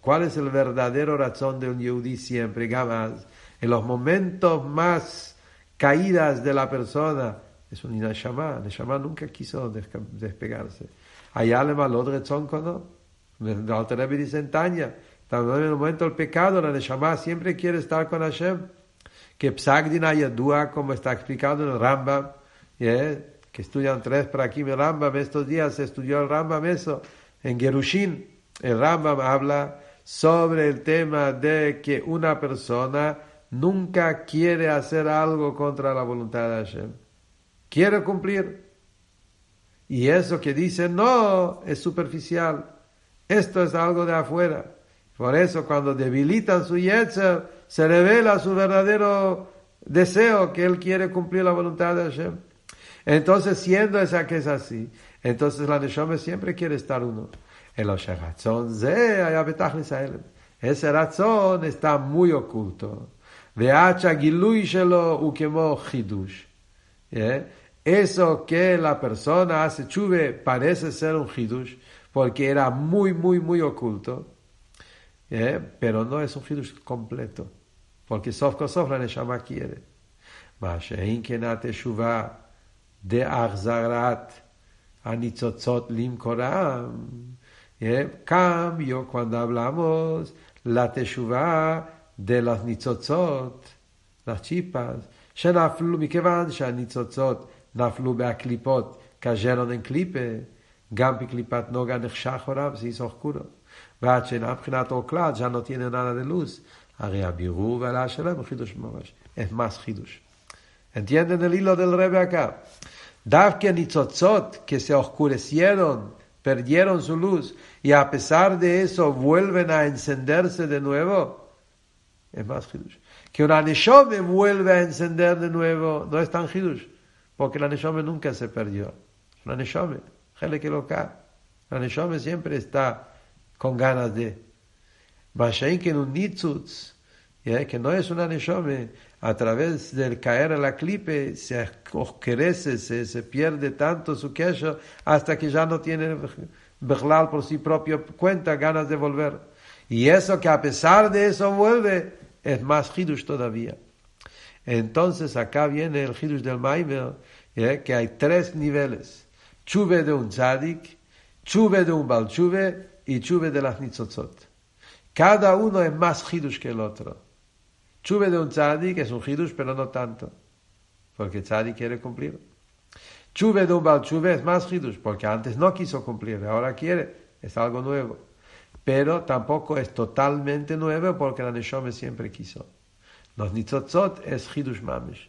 ¿cuál es el verdadero razón de un yehudí siempre? en los momentos más caídas de la persona, es un Neshama. Neshama nunca quiso despegarse. Allá le malod rezón. El Alter dice en Tanya, también en el momento del pecado, la Neshama siempre quiere estar con Hashem. Que Psagdin Ayadua, como está explicado en el Rambam, que estudian tres para aquí el Rambam, estos días se estudió el Rambam eso, en Gerushin, el Rambam habla sobre el tema de que una persona nunca quiere hacer algo contra la voluntad de Hashem. Quiere cumplir. Y eso que dice no es superficial. Esto es algo de afuera. Por eso cuando debilitan su yetzer, se revela su verdadero deseo que él quiere cumplir la voluntad de Hashem. Entonces, siendo esa que es así, entonces la Neshama siempre quiere estar uno. Ese razón está muy oculto. Eso que la persona hace chuve parece ser un hidush, porque era muy, muy, muy oculto. Pero no es un hidush completo. Porque sof sof la neshama quiere. Mashein kenate shuvah de Achzarat Anitzotzot Lim Koram. Cambio cuando hablamos la teshuva de los nitzotzot, las chispas, שנפלו, מכיוון שהניצוצות נפלו בהקליפות כאשר אין קליפה, גם בקליפת נוגה נחשך הוריו, זה יסוך כולו. ועד שאינה מבחינת אור כלל, ya no tiene nada de luz, הרי הבירור והעלה שלהם הוא חידוש ממש, es más חידוש. ¿Entienden el hilo del Rebbe acá? Dafke nizotzot que se oscurecieron, perdieron su luz y a pesar de eso vuelven a encenderse de nuevo, es más hidush. Que una neshome vuelve a encender de nuevo, no es tan hidush, porque la neshome nunca se perdió. La neshome, que La neshome siempre está con ganas de. Que un nitzutz, que no es una neshome, a través del caer a la clipe se oscurece, se, se pierde tanto su queso hasta que ya no tiene Bechlal por sí propio cuenta ganas de volver. Y eso que a pesar de eso vuelve es más hidush todavía. Entonces acá viene el hidush del Maimer, que hay tres niveles. Chuve de un tzadik, chuve de un balchuve y chuve de las nitzotzot. Cada uno es más hidush que el otro. Chuve de un tzadik es un hidush, pero no tanto, porque tzadik quiere cumplir. Chuve de un balchuve es más hidush, porque antes no quiso cumplir, ahora quiere, es algo nuevo. Pero tampoco es totalmente nuevo porque la Neshome siempre quiso. Los nitzotzot es hidush mamish.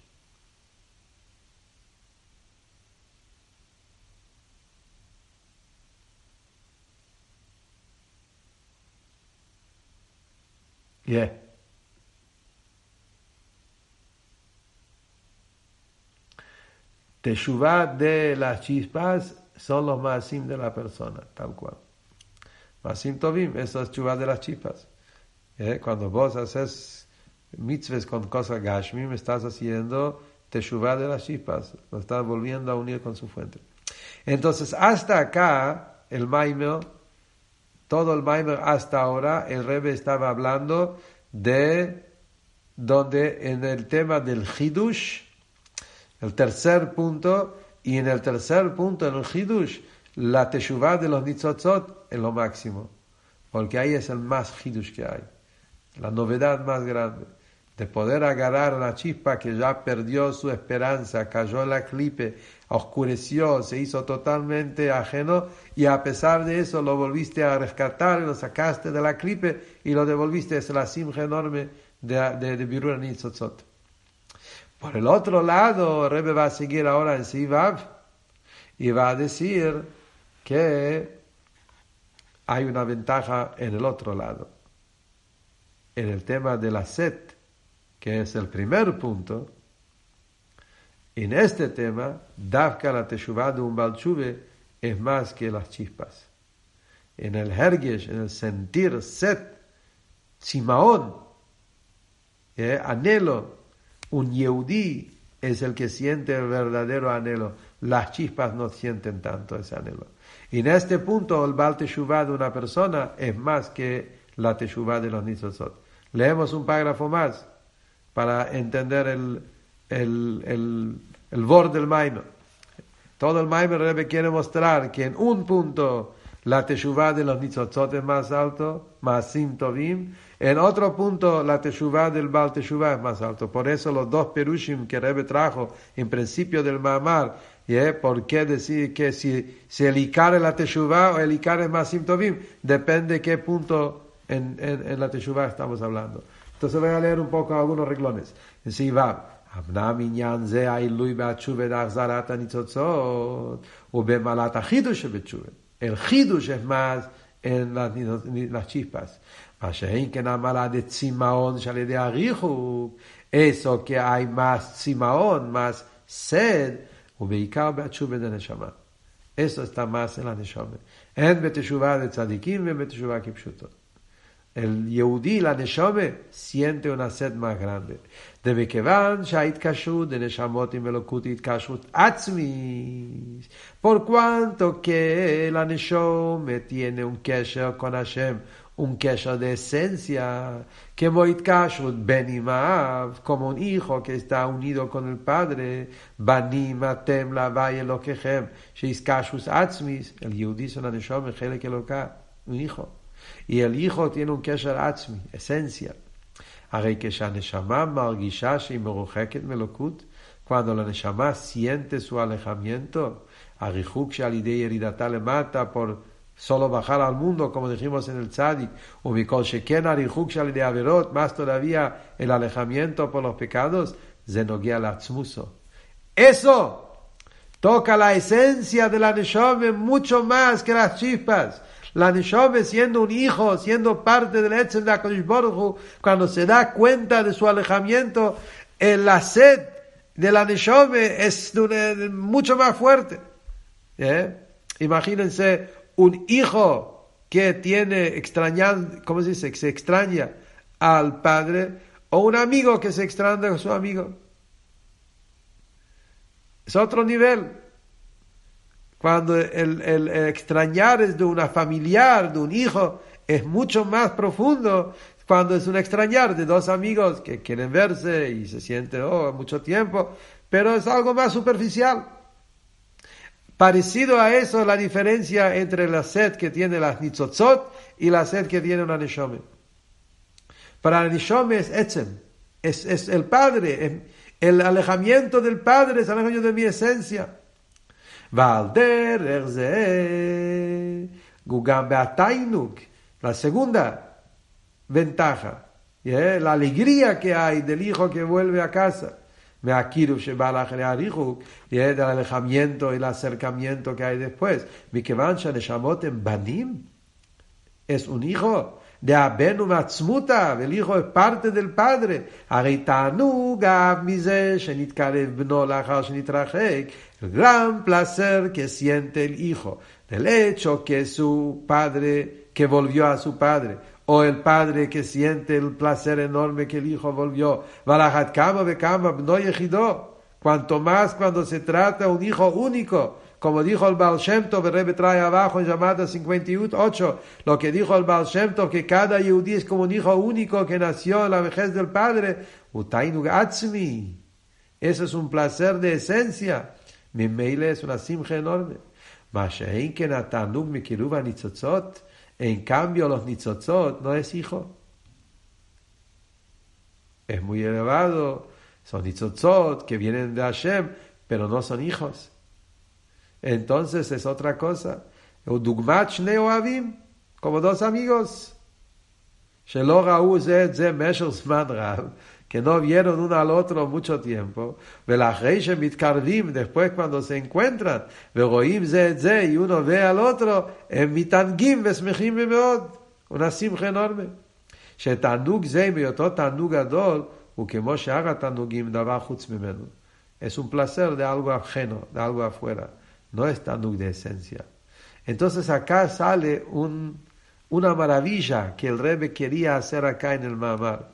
Yeah. Teshuvah de las chispas son los masim de la persona, tal cual. Masim tovim, eso es de las chispas. ¿Eh? Cuando vos haces mitzvahs con cosas gashmim, estás haciendo teshuvah de las chispas, lo estás volviendo a unir con su fuente. Entonces, hasta acá, el Maimer, todo el Maimer hasta ahora, el Rebbe estaba hablando de donde en el tema del Hidush, el tercer punto, y en el tercer punto, en el Hidush, la Teshuvah de los Nitzotzot es lo máximo, porque ahí es el más Hidush que hay, la novedad más grande, de poder agarrar la chispa que ya perdió su esperanza, cayó la clipe, oscureció, se hizo totalmente ajeno, y a pesar de eso lo volviste a rescatar, lo sacaste de la clipe y lo devolviste, es la simja enorme de, de, de Birur. Por el otro lado, Rebbe va a seguir ahora en Sivav y va a decir que hay una ventaja en el otro lado. En el tema de la set, que es el primer punto, en este tema, Davka la Teshuvah de un Balchuve es más que las chispas. En el Hergesh, en el sentir set, Simaón, eh, anhelo un Yehudí es el que siente el verdadero anhelo. Las chispas no sienten tanto ese anhelo. Y en este punto, el Teshuvah de una persona es más que la Teshuvah de los Nitzozot. Leemos un párrafo más para entender el, el, el, el bord del Maimer. Todo el Maimer quiere mostrar que en un punto la Teshuvah de los Nitzotzot es más alto, más Tovim, en otro punto, la Teshuvah del Baal Teshuvah es más alto. Por eso los dos perushim que Rebbe trajo en principio del Mamar, ¿eh? ¿por qué decir que si, si el es la Teshuvah o el Ikar es más Tovim? Depende de qué punto en, en, la Teshuvah estamos hablando. entonces voy a leer un poco algunos reglones. En אמנם עניין זה העילוי בהתשובה להחזרת הניצוצות, ובמעלת החידוש שבתשובה. אל חידוש המאז אין לצ'יפס. מה שאין כן המעלה דצימאון שעל ידי הריחוק, אסו כאי מס צימאון, מס סד, ובעיקר בהתשובה לנשמה. אסו סתם מס אל הנשמה. הן בתשובה לצדיקים והן בתשובה כפשוטות. El יהודי, neshama, siente una sed más grande. ומכיוון שההתקשרות דנשמות עם אלוקות היא התקשרות עצמית, por cuanto que la neshama tiene un קשר con Hashem, un queso de esencia, que Moitkashut Benimav, como un hijo que está unido con el padre, Banima Tem Lavai Elokechem, Sheiskashus Atzmis, el Yehudi es una Neshom, un hijo. יליכו תהיה לנו קשר עצמי, אסנציאל. הרי כשהנשמה מרגישה שהיא מרוחקת מלוקות, כואנו לנשמה סיינטס הוא הלחמיינטו, הריחוק שעל ידי ירידתה למטה פול סולו בחל על מונדו, כמו נכים עושים אל צדיק, ומכל שכן הריחוק שעל ידי עבירות, מסטו להביע אל הלחמיינטו פול לא זה נוגע לעצמוסו. אסו! Toca la esencia de la Neshome mucho más. La Neshome siendo un hijo, siendo parte del Etzem de Akadosh cuando se da cuenta de su alejamiento, en la sed de la Neshome es mucho más fuerte. ¿Eh? Imagínense un hijo que tiene extrañar, ¿cómo se dice? Que se extraña al padre o un amigo que se extraña a su amigo. Es otro nivel. Cuando el, extrañar es de una familiar, de un hijo, es mucho más profundo cuando es un extrañar de dos amigos que quieren verse y se sienten oh, mucho tiempo, pero es algo más superficial. Parecido a eso la diferencia entre la sed que tiene la nitzotzot y la sed que tiene una neshome. Para la es etzem, es, es el padre, el alejamiento del padre es alejamiento de mi esencia. ועל דרך זה הוא גם בעתיינוק, לסגונדה, בן תחה. לה כאי דליחו כבואל והקסה. מהקירוב שבא לך הריחוק, ידע לחמיינו, אלא סרקמיינו כאי דפוס. מכיוון שהנשמות הם בנים, אס וניחו, de Abenu Matzmuta, el hijo es parte del padre. El gran placer que siente el hijo, del hecho que su padre, que volvió a su padre, o el padre que siente el placer enorme que el hijo volvió. Cuanto más cuando se trata un hijo único, como dijo el Baal Shem Tov, el Rebbe trae abajo en llamada 58, lo que dijo el Baal Shem Tov, que cada yudí es como un hijo único que nació en la vejez del padre. Eso es un placer de esencia. Mi meile es una simja enorme. En cambio, los nitzotzot no es hijo. Es muy elevado. Son nitzotzot que vienen de Hashem, pero no son hijos. Entonces es otra cosa. Como dos amigos. que no vieron uno al otro mucho tiempo, después cuando se encuentran, y uno ve al otro, una simja enorme. שתענוג זה בהיותו תענוג גדול, הוא כמו שאר התענוגים דבר חוץ ממנו. Es un placer de algo ajeno, de algo afuera. No es tanduk de esencia. Entonces acá sale un, una maravilla que el Rebbe quería hacer acá en el Mamar.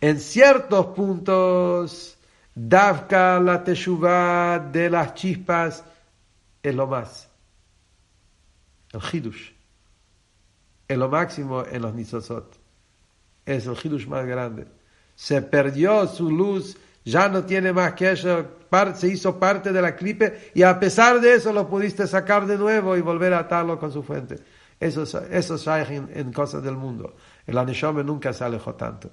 En ciertos puntos, Davka, la Teshuvah de las chispas, es lo más. El Hidush. Es lo máximo en los Nisosot. Es el Hidush más grande. Se perdió su luz, ya no tiene más que eso, se hizo parte de la clipe y a pesar de eso lo pudiste sacar de nuevo y volver a atarlo con su fuente. Eso, eso es en, en cosas del mundo. El Anishome nunca se alejó tanto.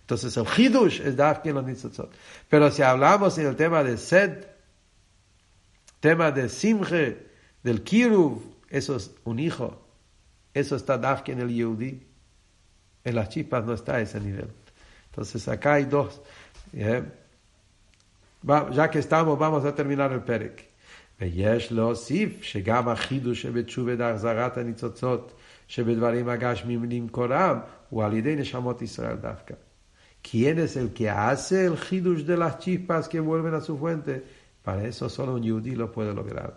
Entonces el Hidush es Dafkin los Nitzotzot. Pero si hablamos en el tema de Sed, tema de Simche, del Kiruv, eso es un hijo. Eso está Dafkin el Yehudi. En las chispas no está a ese nivel. Entonces acá hay dos. Ya que estamos, vamos a terminar el Perek. ויש להוסיף שגם החידוש שבתשובה דהחזרת הניצוצות שבדברים הגשמים למקורם הוא על ידי נשמות ישראל דווקא. ¿Quién es el que hace el hidush de las chispas que vuelven a su fuente? Para eso solo un yudí lo puede lograr.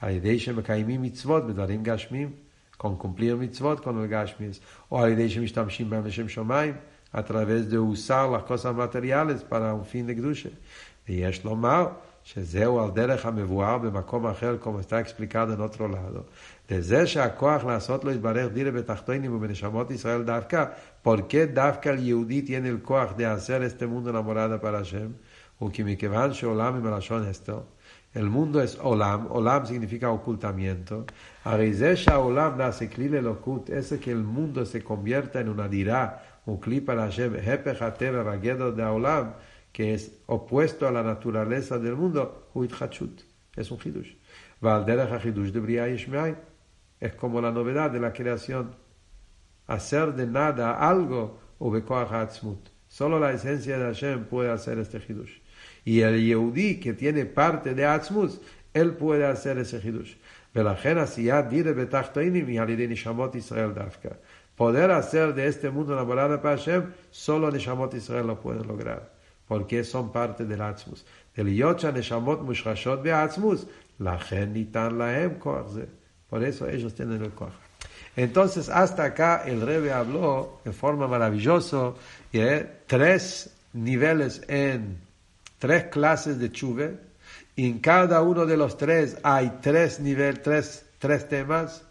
al-yidei שמקיימים מצוות בדברים גשמים, con cumplir mitzvot con el gashmis, o al-yidei שמשתמשים בהם לשם שמיים, las cosas materiales para un fin de Gdusha. ויש לומר שזהו על דרך המבואר במקום אחר, כמו סתא אקספליקדו נוטרולדו. לזה שהכוח לעשות לו יתברך דילה בתחתונים ובנשמות ישראל דווקא, פורקי דווקא ליהודית ינל נלקוח דעשר אסתם מונדו למולדה פר השם, וכי מכיוון שעולם עם הלשון אסתו, אל מונדו אס עולם, עולם סיגניפיקה אוקולטמיינטו, הרי זה שהעולם נעשה כלי ללוקות, עסק אל מונדו סקומביירטה נונדירה וקליפה להשם, הפך הטבע והגדר דעולם, que es opuesto a la naturaleza del mundo, es un hidush. es como la novedad de la creación. Hacer de nada algo, o Solo la esencia de Hashem puede hacer este hidush. Y el Yehudi que tiene parte de Atzmus, él puede hacer ese hidush. Poder hacer de este mundo la morada para Hashem, solo Neshamot Israel lo pueden lograr. Porque son parte del Atzmus. Del Yocha Neshamot Mushrashot Be Atzmus, la Nitan Lahem Por eso ellos tienen el Koach. Entonces, hasta acá el Rebbe habló de forma maravillosa de tres niveles en tres clases de chuve. En cada uno de los tres hay tres niveles, tres, tres temas.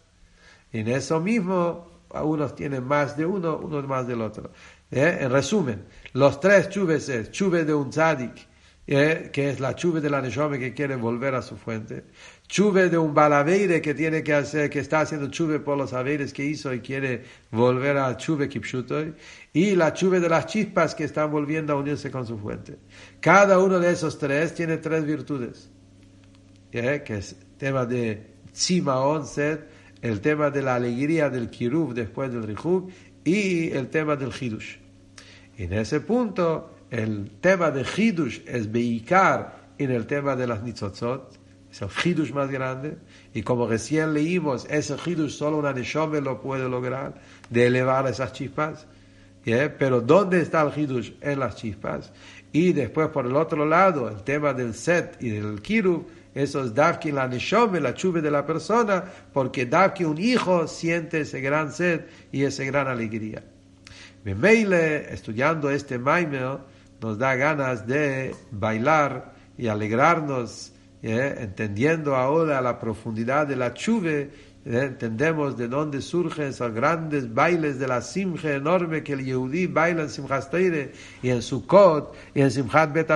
En eso mismo, unos tienen más de uno, unos más del otro. ¿Eh? En resumen, los tres chuves es chuve de un tzadik, ¿eh? que es la chuve de la Neshome que quiere volver a su fuente. Chuve de un balaveire que tiene que hacer, que está haciendo chuve por los haberes que hizo y quiere volver a chuve kipshutoy. Y la chuve de las chispas que están volviendo a unirse con su fuente. Cada uno de esos tres tiene tres virtudes. ¿eh? Que es tema de Tzima Onset, el tema de la alegría del Kirub después del Rihub y el tema del Hidush. En ese punto, el tema de Hidush es Beikar en el tema de las Nitzotzot es el Hidush más grande. Y como recién leímos, ese Hidush solo una Neshome lo puede lograr, de elevar esas chispas. Pero ¿dónde está el Hidush? En las chispas. Y después, por el otro lado, el tema del Set y del Kirub, eso es Davki la Neshome, la chuve de la persona, porque Davki un hijo siente ese gran sed y esa gran alegría. Meile, estudiando este Maimel, nos da ganas de bailar y alegrarnos entendiendo ahora la profundidad de la chuve, entendemos de dónde surgen esos grandes bailes de la simje enorme que el Yehudí baila en Simchas y en Sukkot y en Simchat Bet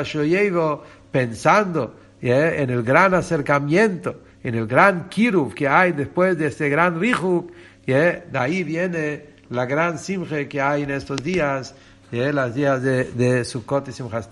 pensando en el gran acercamiento, en el gran kiruv que hay después de este gran rihuk, de ahí viene la gran simje que hay en estos días, los días de, de Sukkot y Simchas